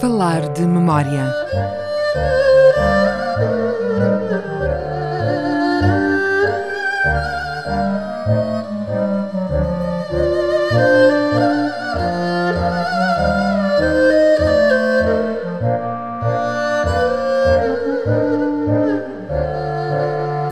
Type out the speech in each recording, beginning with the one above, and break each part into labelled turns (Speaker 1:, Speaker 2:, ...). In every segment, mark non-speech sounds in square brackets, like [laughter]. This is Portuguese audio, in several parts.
Speaker 1: Falar de memória.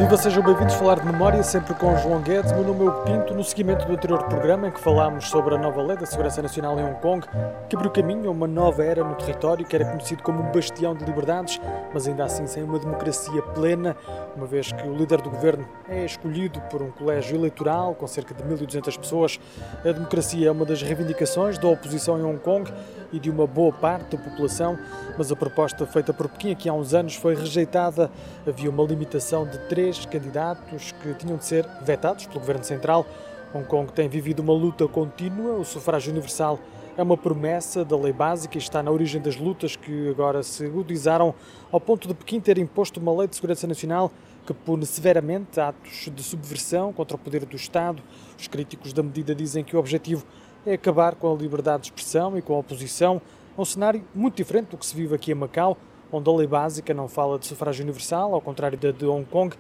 Speaker 2: Viva, sejam bem-vindos a falar de memória, sempre com João Guedes. Meu nome é o Pinto. No seguimento do anterior programa, em que falámos sobre a nova lei da segurança nacional em Hong Kong, que abriu caminho a uma nova era no território que era conhecido como um bastião de liberdades, mas ainda assim sem uma democracia plena, uma vez que o líder do governo é escolhido por um colégio eleitoral com cerca de 1.200 pessoas. A democracia é uma das reivindicações da oposição em Hong Kong e de uma boa parte da população, mas a proposta feita por Pequim aqui há uns anos foi rejeitada. Havia uma limitação de três candidatos que tinham de ser vetados pelo Governo Central. Hong Kong tem vivido uma luta contínua, o sufrágio universal é uma promessa da lei básica e está na origem das lutas que agora se agudizaram ao ponto de Pequim ter imposto uma lei de segurança nacional que pune severamente atos de subversão contra o poder do Estado. Os críticos da medida dizem que o objetivo é acabar com a liberdade de expressão e com a oposição. É um cenário muito diferente do que se vive aqui em Macau, onde a lei básica não fala de sufrágio universal, ao contrário da de Hong Kong,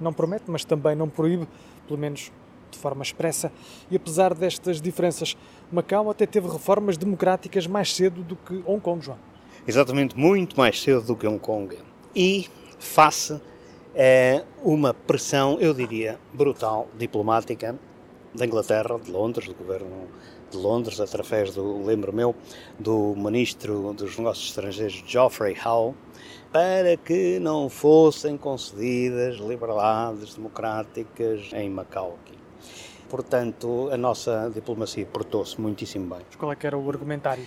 Speaker 2: não promete, mas também não proíbe, pelo menos de forma expressa. E apesar destas diferenças, Macau até teve reformas democráticas mais cedo do que Hong Kong, João.
Speaker 3: Exatamente, muito mais cedo do que Hong Kong. E face a uma pressão, eu diria, brutal, diplomática da Inglaterra, de Londres, do governo de Londres, através do, lembro meu, do ministro dos Negócios Estrangeiros, Geoffrey Howe, para que não fossem concedidas liberdades democráticas em Macau. Portanto, a nossa diplomacia portou-se muitíssimo bem.
Speaker 2: Mas qual é que era o argumentário?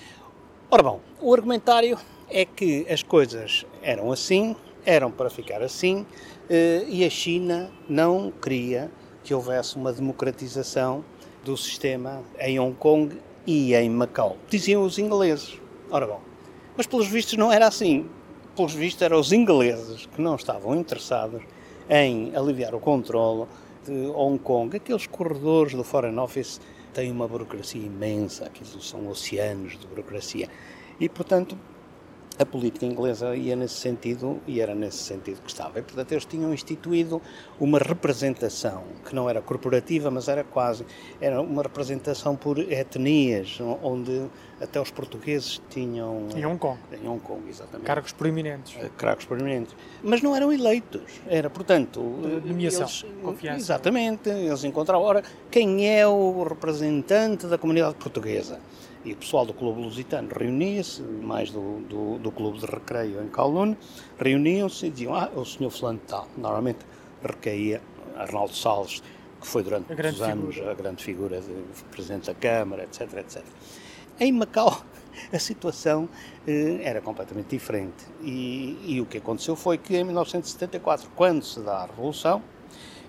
Speaker 3: Ora bom, o argumentário é que as coisas eram assim, eram para ficar assim, eh, e a China não queria que houvesse uma democratização do sistema em Hong Kong e em Macau. Diziam os ingleses. Ora bom, mas pelos vistos não era assim. Pelos vistos eram os ingleses que não estavam interessados em aliviar o controle de Hong Kong. Aqueles corredores do Foreign Office têm uma burocracia imensa, aqueles são oceanos de burocracia. E, portanto, a política inglesa ia nesse sentido e era nesse sentido que estava. E, portanto, eles tinham instituído uma representação que não era corporativa, mas era quase, era uma representação por etnias, onde até os portugueses tinham...
Speaker 2: Em Hong Kong.
Speaker 3: Em Hong Kong, exatamente.
Speaker 2: Cargos proeminentes.
Speaker 3: Cargos proeminentes. Mas não eram eleitos. Era, portanto...
Speaker 2: De nomeação,
Speaker 3: eles,
Speaker 2: confiança.
Speaker 3: Exatamente. Eles encontravam, ora, quem é o representante da comunidade portuguesa? E o pessoal do Clube Lusitano reunia-se, mais do, do, do, Clube de Recreio em Kowloon, reuniam-se e diziam, ah, o senhor fulano tal. Normalmente recaía Arnaldo Salles, que foi durante muitos anos a grande figura de Presidente da Câmara, etc, etc. Em Macau, [laughs] a situação eh, era completamente diferente. E, e o que aconteceu foi que em 1974, quando se dá a Revolução,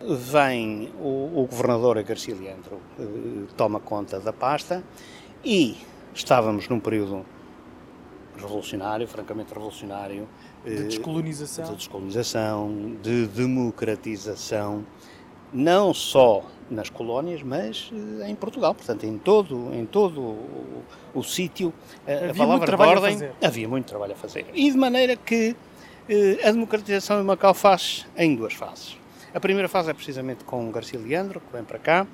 Speaker 3: vem o, o governador Garcia Leandro, eh, toma conta da pasta e estávamos num período revolucionário, francamente revolucionário.
Speaker 2: De descolonização.
Speaker 3: De descolonização, de democratização, não só nas colónias, mas em Portugal. Portanto, em todo, em todo o, o sítio,
Speaker 2: havia
Speaker 3: a palavra
Speaker 2: muito trabalho
Speaker 3: de ordem,
Speaker 2: a fazer.
Speaker 3: havia muito trabalho a fazer. E de maneira que eh, a democratização em Macau faz em duas fases. A primeira fase é precisamente com Garcia Leandro, que vem para cá,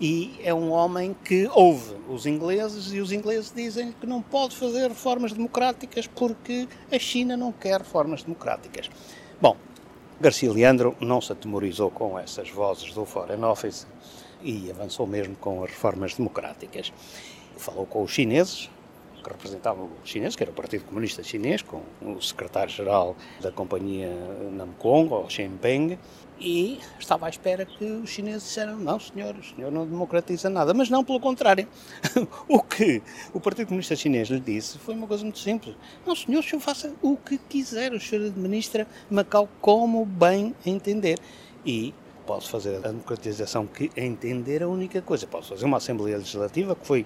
Speaker 3: e é um homem que ouve os ingleses e os ingleses dizem que não pode fazer reformas democráticas porque a China não quer reformas democráticas. Bom, Garcia Leandro não se atemorizou com essas vozes do Foreign Office e avançou mesmo com as reformas democráticas. Falou com os chineses, que representavam os chineses, que era o Partido Comunista Chinês, com o secretário-geral da companhia Namkong, ou Shenpeng, e estava à espera que os chineses disseram não, senhor, o senhor não democratiza nada. Mas não, pelo contrário. [laughs] o que o Partido Comunista Chinês lhe disse foi uma coisa muito simples. Não, senhor, o senhor faça o que quiser, o senhor administra Macau como bem entender. E pode fazer a democratização que entender a única coisa. Pode fazer uma Assembleia Legislativa, que foi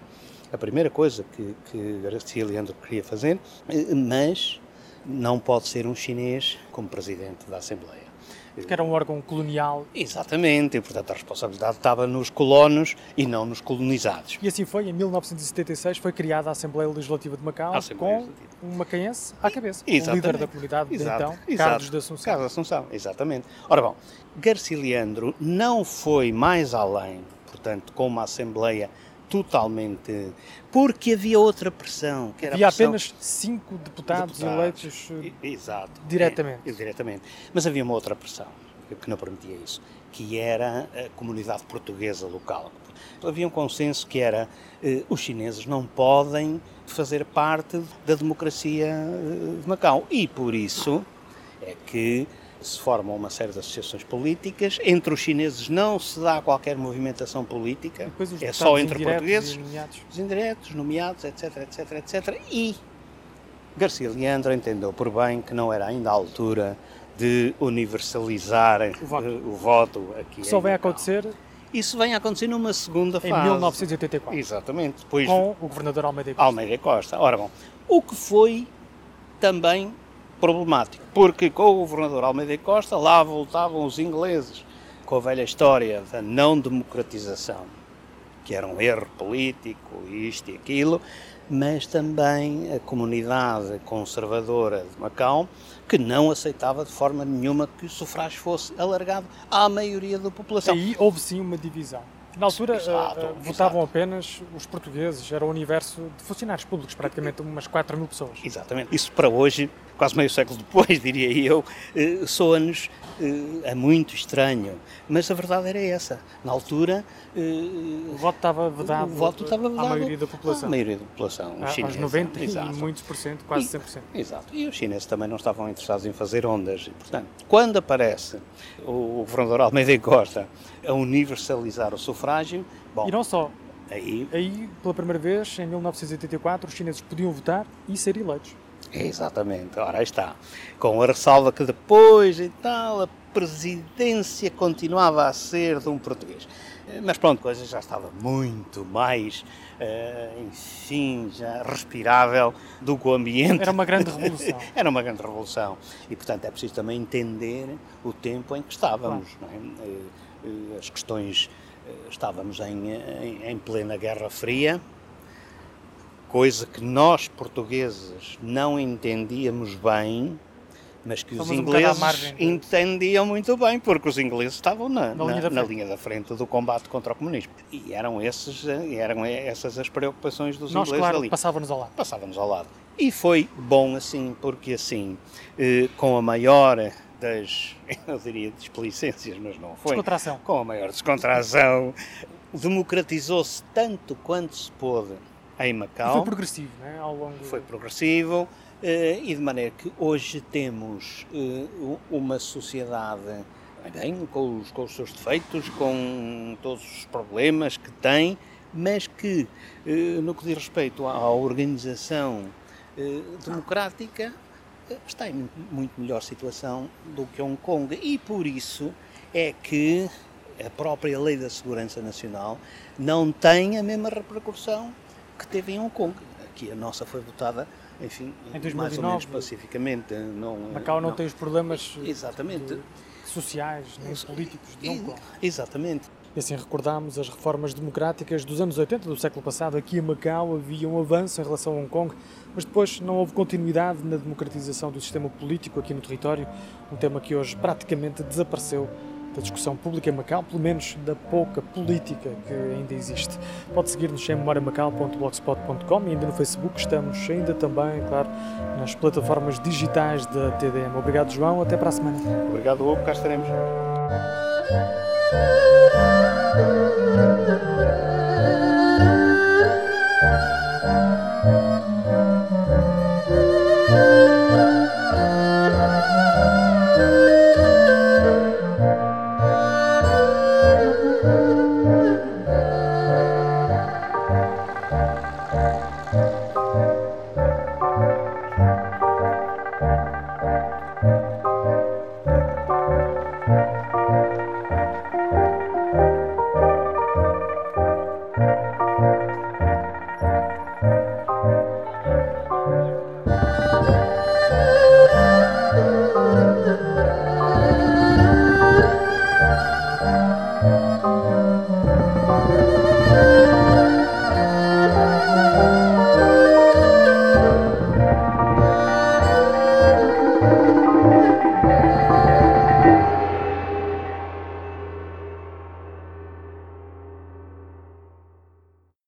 Speaker 3: a primeira coisa que, que Garcia Leandro queria fazer, mas não pode ser um chinês como presidente da Assembleia.
Speaker 2: Que era um órgão colonial.
Speaker 3: Exatamente, e portanto a responsabilidade estava nos colonos e não nos colonizados.
Speaker 2: E assim foi, em 1976 foi criada a Assembleia Legislativa de Macau com um macaense à cabeça, Exatamente. o líder da comunidade Exato. de então, Exato. Carlos de Assunção.
Speaker 3: Carlos de Assunção, exatamente. Ora bom, Garcia Leandro não foi mais além, portanto, com uma Assembleia totalmente. Porque havia outra pressão.
Speaker 2: Que havia pressão apenas cinco deputados, deputados, eleitos eh, Exato, diretamente.
Speaker 3: É, diretamente. Mas havia uma outra pressão que não permitia isso, que era a comunidade portuguesa local. Havia um consenso que era eh, os chineses não podem fazer parte da democracia eh, de Macau. E por isso é que se formam uma série de associações políticas. Entre os chineses não se dá qualquer movimentação política, é só entre portugueses,
Speaker 2: nomeados.
Speaker 3: os indiretos, nomeados, etc, etc, etc. E Garcia Leandro entendeu por bem que não era ainda a altura de universalizar o voto, o voto aqui.
Speaker 2: Só vai acontecer
Speaker 3: isso vem a acontecer numa segunda fase.
Speaker 2: Em 1984.
Speaker 3: Exatamente. Depois
Speaker 2: com o governador Almeida Costa.
Speaker 3: Almeida Costa. Ora bom, o que foi também problemático, porque com o governador Almeida Costa lá voltavam os ingleses com a velha história da não democratização, que era um erro político, isto e aquilo, mas também a comunidade conservadora de Macau, que não aceitava de forma nenhuma que o sufrágio fosse alargado à maioria da população.
Speaker 2: Aí houve sim uma divisão. Na altura exato, uh, votavam exato. apenas os portugueses, era o universo de funcionários públicos, praticamente umas 4 mil pessoas.
Speaker 3: Exatamente. Isso para hoje, quase meio século depois, [laughs] diria eu, uh, soa-nos uh, é muito estranho. Mas a verdade era essa. Na altura.
Speaker 2: Uh, o voto estava vedado, o voto estava vedado à maioria da população.
Speaker 3: À maioria da população.
Speaker 2: Os chineses, aos 90 exato. e muitos por cento, quase 100%.
Speaker 3: E, exato. E os chineses também não estavam interessados em fazer ondas. E, portanto, quando aparece o, governador Almeida Costa a universalizar o sufrágio. Bom,
Speaker 2: e não só. Aí, aí, pela primeira vez, em 1984, os chineses podiam votar e ser eleitos.
Speaker 3: Exatamente, ora aí está. Com a ressalva que depois e tal, a presidência continuava a ser de um português. Mas pronto, a coisa já estava muito mais, uh, enfim, já respirável do que o ambiente.
Speaker 2: Era uma grande revolução. [laughs]
Speaker 3: Era uma grande revolução. E, portanto, é preciso também entender o tempo em que estávamos. Claro. É? Uh, as questões, estávamos em, em, em plena Guerra Fria, coisa que nós portugueses não entendíamos bem, mas que Somos os ingleses um entendiam muito bem, porque os ingleses estavam na, na, linha, na linha, da frente do combate contra o comunismo. E eram, esses, eram essas as preocupações dos
Speaker 2: nós,
Speaker 3: ingleses
Speaker 2: claro,
Speaker 3: ali.
Speaker 2: Passávamos ao lado.
Speaker 3: Passávamos ao lado. E foi bom assim, porque assim, eh, com a maior das, [laughs] eu diria, desplicências, mas não foi.
Speaker 2: Descontração.
Speaker 3: Com a maior descontração, democratizou-se tanto quanto se pôde em Macau. E
Speaker 2: foi progressivo, né? Ao longo
Speaker 3: Foi progressivo eh, e de maneira que hoje temos eh, uma sociedade bem, com os, com os seus defeitos, com todos os problemas que tem, mas que, eh, no que diz respeito à organização democrática, está em muito melhor situação do que Hong Kong. E por isso é que a própria Lei da Segurança Nacional não tem a mesma repercussão que teve em Hong Kong. Aqui a nossa foi votada, enfim, em 2009, mais ou menos pacificamente. Não,
Speaker 2: Macau não, não tem os problemas
Speaker 3: exatamente.
Speaker 2: sociais nem políticos de Hong Kong.
Speaker 3: Exatamente.
Speaker 2: E assim recordamos as reformas democráticas dos anos 80 do século passado. Aqui em Macau havia um avanço em relação a Hong Kong, mas depois não houve continuidade na democratização do sistema político aqui no território, um tema que hoje praticamente desapareceu da discussão pública em Macau, pelo menos da pouca política que ainda existe. Pode seguir-nos em memoriamacau.blogspot.com e ainda no Facebook estamos ainda também, claro, nas plataformas digitais da TDM. Obrigado, João. Até para a semana.
Speaker 3: Obrigado, Hugo. Cá estaremos. Thank you.